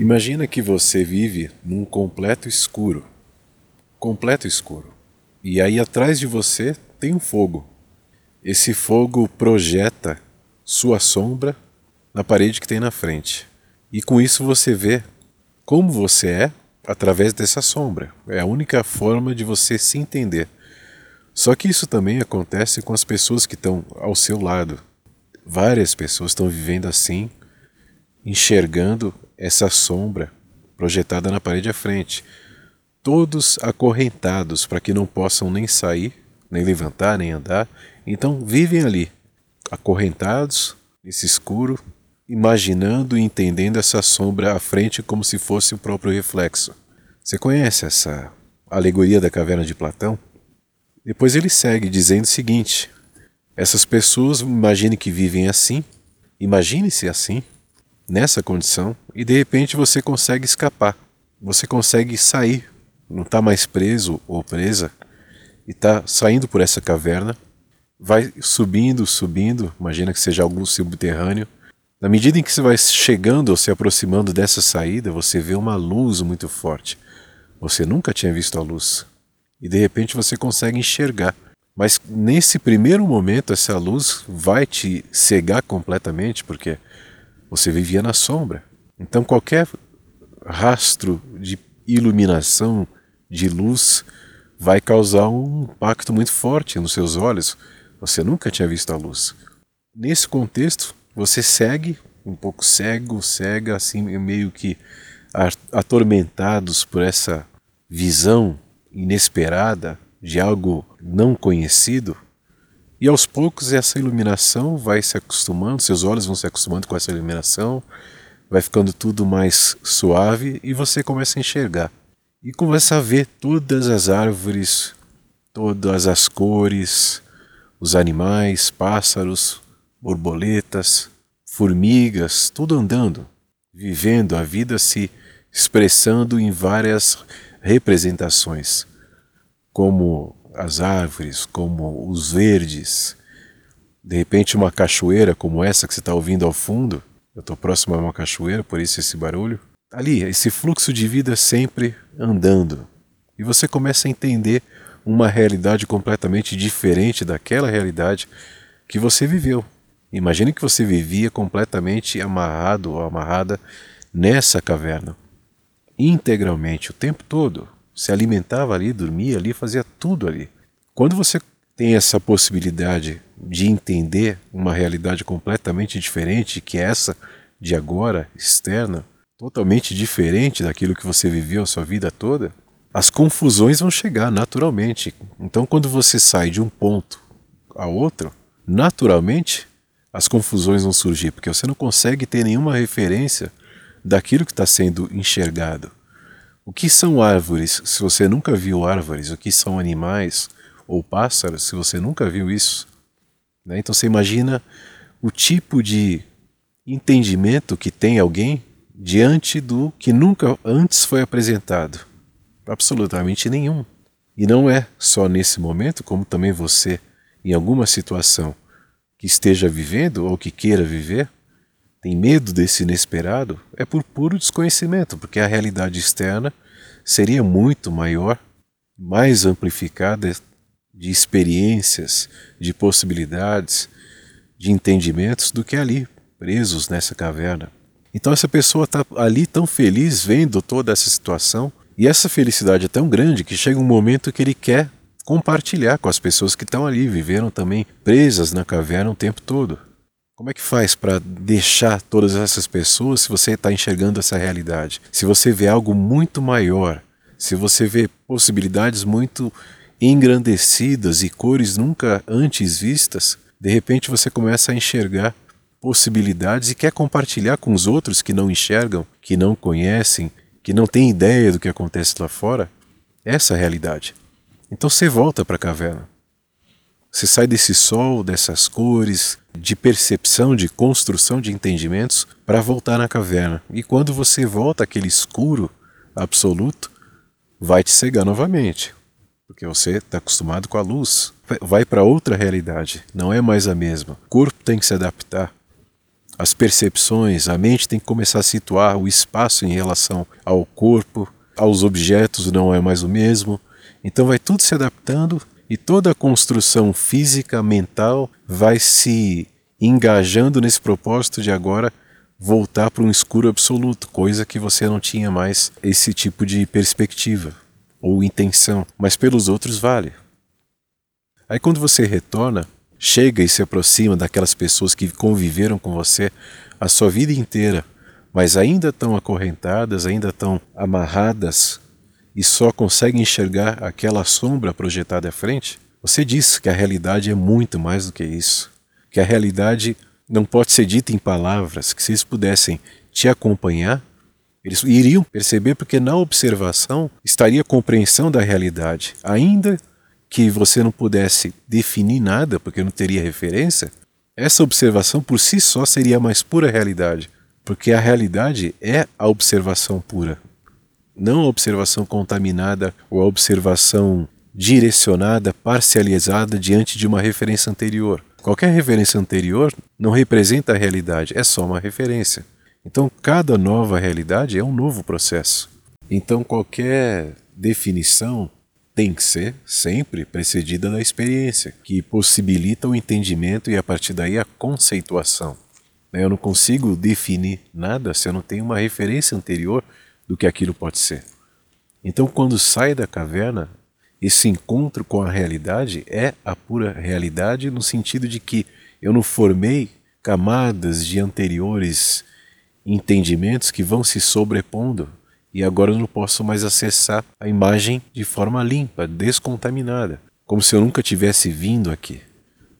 Imagina que você vive num completo escuro. Completo escuro. E aí atrás de você tem um fogo. Esse fogo projeta sua sombra na parede que tem na frente. E com isso você vê como você é através dessa sombra. É a única forma de você se entender. Só que isso também acontece com as pessoas que estão ao seu lado. Várias pessoas estão vivendo assim, enxergando essa sombra projetada na parede à frente. Todos acorrentados para que não possam nem sair, nem levantar, nem andar. Então vivem ali, acorrentados, nesse escuro, imaginando e entendendo essa sombra à frente como se fosse o próprio reflexo. Você conhece essa alegoria da caverna de Platão? Depois ele segue dizendo o seguinte: essas pessoas imaginem que vivem assim, imagine-se assim, nessa condição, e de repente você consegue escapar, você consegue sair, não está mais preso ou presa, e está saindo por essa caverna, vai subindo, subindo, imagina que seja algum subterrâneo. Na medida em que você vai chegando ou se aproximando dessa saída, você vê uma luz muito forte. Você nunca tinha visto a luz e de repente você consegue enxergar. Mas nesse primeiro momento, essa luz vai te cegar completamente, porque você vivia na sombra. Então, qualquer rastro de iluminação, de luz, vai causar um impacto muito forte nos seus olhos. Você nunca tinha visto a luz. Nesse contexto, você segue, um pouco cego, cega, assim, meio que atormentados por essa visão inesperada de algo não conhecido, e aos poucos essa iluminação vai se acostumando, seus olhos vão se acostumando com essa iluminação, vai ficando tudo mais suave e você começa a enxergar. E começa a ver todas as árvores, todas as cores, os animais, pássaros, borboletas, formigas, tudo andando, vivendo a vida se expressando em várias representações, como as árvores, como os verdes, de repente uma cachoeira como essa que você está ouvindo ao fundo. Eu estou próximo a uma cachoeira, por isso esse barulho. Ali, esse fluxo de vida sempre andando. E você começa a entender uma realidade completamente diferente daquela realidade que você viveu. Imagine que você vivia completamente amarrado ou amarrada nessa caverna integralmente o tempo todo. Se alimentava ali, dormia ali, fazia tudo ali. Quando você tem essa possibilidade de entender uma realidade completamente diferente, que é essa de agora, externa, totalmente diferente daquilo que você viveu a sua vida toda, as confusões vão chegar naturalmente. Então, quando você sai de um ponto a outro, naturalmente as confusões vão surgir, porque você não consegue ter nenhuma referência daquilo que está sendo enxergado. O que são árvores se você nunca viu árvores? O que são animais ou pássaros se você nunca viu isso? Né? Então você imagina o tipo de entendimento que tem alguém diante do que nunca antes foi apresentado. Absolutamente nenhum. E não é só nesse momento, como também você, em alguma situação que esteja vivendo ou que queira viver, tem medo desse inesperado é por puro desconhecimento, porque a realidade externa seria muito maior, mais amplificada de experiências, de possibilidades, de entendimentos do que ali, presos nessa caverna. Então essa pessoa está ali tão feliz vendo toda essa situação e essa felicidade é tão grande que chega um momento que ele quer compartilhar com as pessoas que estão ali, viveram também presas na caverna o tempo todo. Como é que faz para deixar todas essas pessoas se você está enxergando essa realidade? Se você vê algo muito maior, se você vê possibilidades muito engrandecidas e cores nunca antes vistas, de repente você começa a enxergar possibilidades e quer compartilhar com os outros que não enxergam, que não conhecem, que não têm ideia do que acontece lá fora. Essa é realidade. Então você volta para a caverna. Você sai desse sol, dessas cores, de percepção, de construção de entendimentos, para voltar na caverna. E quando você volta àquele escuro absoluto, vai te cegar novamente. Porque você está acostumado com a luz. Vai para outra realidade, não é mais a mesma. O corpo tem que se adaptar. as percepções, a mente tem que começar a situar o espaço em relação ao corpo, aos objetos não é mais o mesmo. Então vai tudo se adaptando e toda a construção física, mental vai se engajando nesse propósito de agora voltar para um escuro absoluto, coisa que você não tinha mais esse tipo de perspectiva ou intenção, mas pelos outros vale. Aí quando você retorna, chega e se aproxima daquelas pessoas que conviveram com você a sua vida inteira, mas ainda estão acorrentadas, ainda estão amarradas e só conseguem enxergar aquela sombra projetada à frente, você diz que a realidade é muito mais do que isso. Que a realidade não pode ser dita em palavras, que se eles pudessem te acompanhar, eles iriam perceber porque na observação estaria a compreensão da realidade, ainda que você não pudesse definir nada, porque não teria referência, essa observação por si só seria a mais pura realidade, porque a realidade é a observação pura, não a observação contaminada ou a observação direcionada, parcializada diante de uma referência anterior. Qualquer referência anterior não representa a realidade, é só uma referência. Então, cada nova realidade é um novo processo. Então, qualquer definição tem que ser sempre precedida da experiência, que possibilita o entendimento e a partir daí a conceituação. Eu não consigo definir nada se eu não tenho uma referência anterior do que aquilo pode ser. Então, quando sai da caverna, esse encontro com a realidade é a pura realidade, no sentido de que eu não formei camadas de anteriores entendimentos que vão se sobrepondo e agora eu não posso mais acessar a imagem de forma limpa, descontaminada, como se eu nunca tivesse vindo aqui.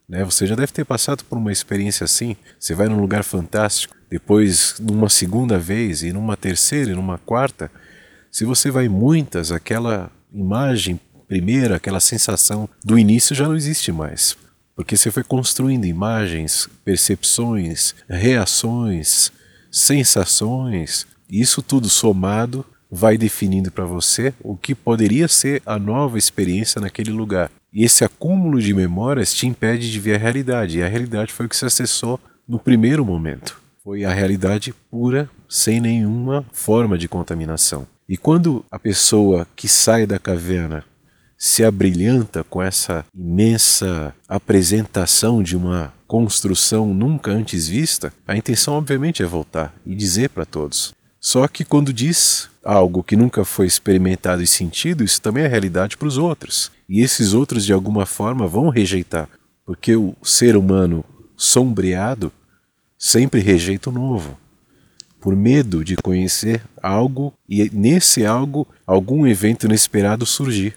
Né? Você já deve ter passado por uma experiência assim. Você vai num lugar fantástico, depois, numa segunda vez, e numa terceira, e numa quarta. Se você vai muitas, aquela imagem primeira, aquela sensação do início já não existe mais. Porque você foi construindo imagens, percepções, reações, sensações, isso tudo somado vai definindo para você o que poderia ser a nova experiência naquele lugar. E esse acúmulo de memórias te impede de ver a realidade. E a realidade foi o que se acessou no primeiro momento. Foi a realidade pura, sem nenhuma forma de contaminação. E quando a pessoa que sai da caverna se abrilhanta com essa imensa apresentação de uma construção nunca antes vista, a intenção obviamente é voltar e dizer para todos: só que quando diz algo que nunca foi experimentado e sentido, isso também é realidade para os outros. E esses outros, de alguma forma, vão rejeitar, porque o ser humano sombreado sempre rejeita o novo, por medo de conhecer algo e nesse algo algum evento inesperado surgir.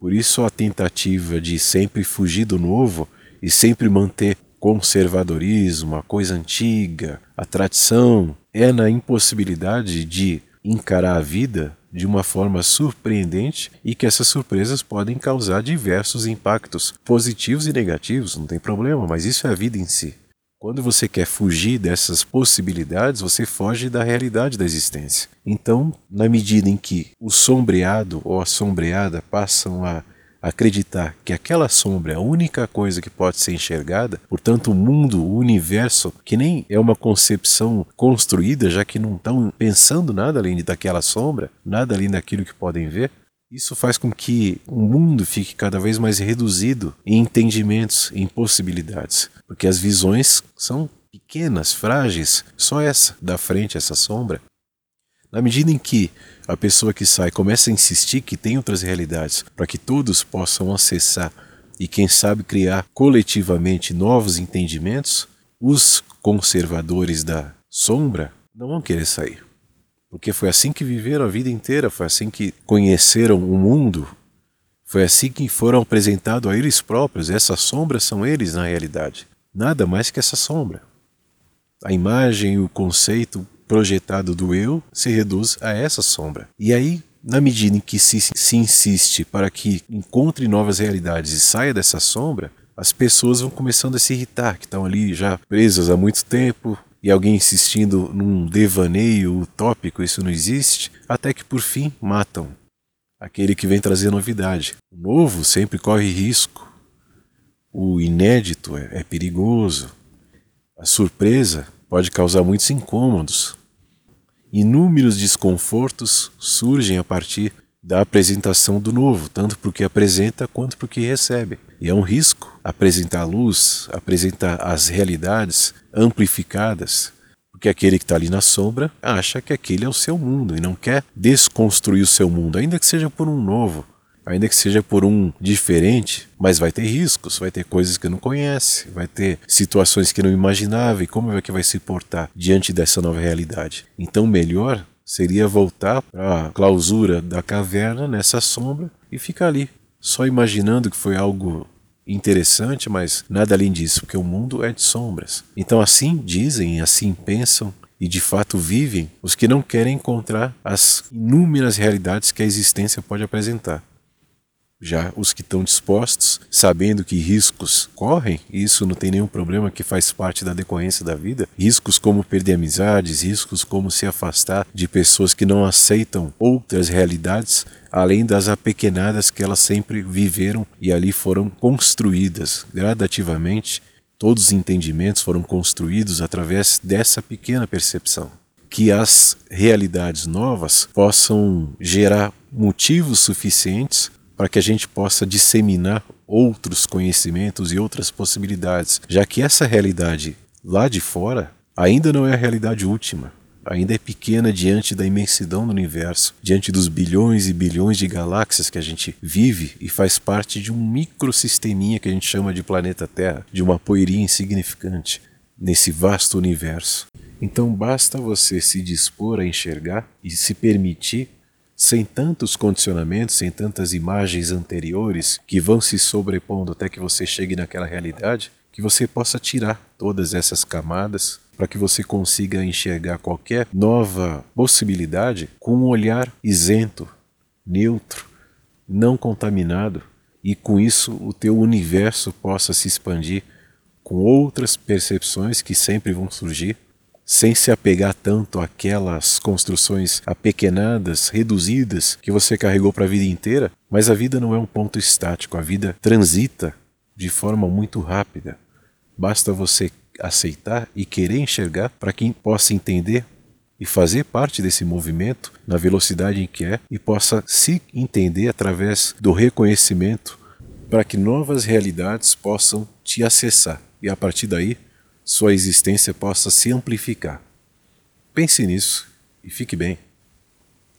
Por isso a tentativa de sempre fugir do novo e sempre manter conservadorismo, a coisa antiga, a tradição, é na impossibilidade de encarar a vida de uma forma surpreendente e que essas surpresas podem causar diversos impactos positivos e negativos, não tem problema, mas isso é a vida em si. Quando você quer fugir dessas possibilidades, você foge da realidade da existência. Então, na medida em que o sombreado ou a sombreada passam a acreditar que aquela sombra é a única coisa que pode ser enxergada, portanto, o mundo, o universo, que nem é uma concepção construída, já que não estão pensando nada além daquela sombra, nada além daquilo que podem ver, isso faz com que o mundo fique cada vez mais reduzido em entendimentos, em possibilidades, porque as visões são pequenas, frágeis, só essa da frente, essa sombra. Na medida em que a pessoa que sai começa a insistir que tem outras realidades para que todos possam acessar e, quem sabe, criar coletivamente novos entendimentos, os conservadores da sombra não vão querer sair. Porque foi assim que viveram a vida inteira, foi assim que conheceram o mundo, foi assim que foram apresentados a eles próprios. Essas sombras são eles na realidade. Nada mais que essa sombra. A imagem o conceito projetado do eu se reduz a essa sombra. E aí, na medida em que se, se insiste para que encontre novas realidades e saia dessa sombra, as pessoas vão começando a se irritar, que estão ali já presas há muito tempo, e alguém insistindo num devaneio utópico, isso não existe, até que por fim matam aquele que vem trazer novidade. O novo sempre corre risco, o inédito é, é perigoso, A surpresa pode causar muitos incômodos. Inúmeros desconfortos surgem a partir da apresentação do novo, tanto para o que apresenta quanto para o que recebe. E é um risco apresentar a luz, apresentar as realidades amplificadas, porque aquele que está ali na sombra acha que aquele é o seu mundo e não quer desconstruir o seu mundo, ainda que seja por um novo, ainda que seja por um diferente, mas vai ter riscos, vai ter coisas que não conhece, vai ter situações que não imaginava e como é que vai se portar diante dessa nova realidade. Então, melhor seria voltar para a clausura da caverna nessa sombra e ficar ali, só imaginando que foi algo interessante, mas nada além disso, porque o mundo é de sombras. Então, assim dizem, assim pensam e de fato vivem os que não querem encontrar as inúmeras realidades que a existência pode apresentar. Já os que estão dispostos, sabendo que riscos correm, e isso não tem nenhum problema que faz parte da decorrência da vida, riscos como perder amizades, riscos como se afastar de pessoas que não aceitam outras realidades, além das apequenadas que elas sempre viveram e ali foram construídas gradativamente. Todos os entendimentos foram construídos através dessa pequena percepção que as realidades novas possam gerar motivos suficientes para que a gente possa disseminar outros conhecimentos e outras possibilidades, já que essa realidade lá de fora ainda não é a realidade última, ainda é pequena diante da imensidão do universo, diante dos bilhões e bilhões de galáxias que a gente vive e faz parte de um microsisteminha que a gente chama de planeta Terra, de uma poeirinha insignificante nesse vasto universo. Então basta você se dispor a enxergar e se permitir sem tantos condicionamentos, sem tantas imagens anteriores que vão se sobrepondo até que você chegue naquela realidade, que você possa tirar todas essas camadas para que você consiga enxergar qualquer nova possibilidade com um olhar isento, neutro, não contaminado e com isso o teu universo possa se expandir com outras percepções que sempre vão surgir sem se apegar tanto àquelas construções apequenadas, reduzidas, que você carregou para a vida inteira, mas a vida não é um ponto estático, a vida transita de forma muito rápida. Basta você aceitar e querer enxergar para quem possa entender e fazer parte desse movimento na velocidade em que é e possa se entender através do reconhecimento para que novas realidades possam te acessar e a partir daí sua existência possa se amplificar. Pense nisso e fique bem.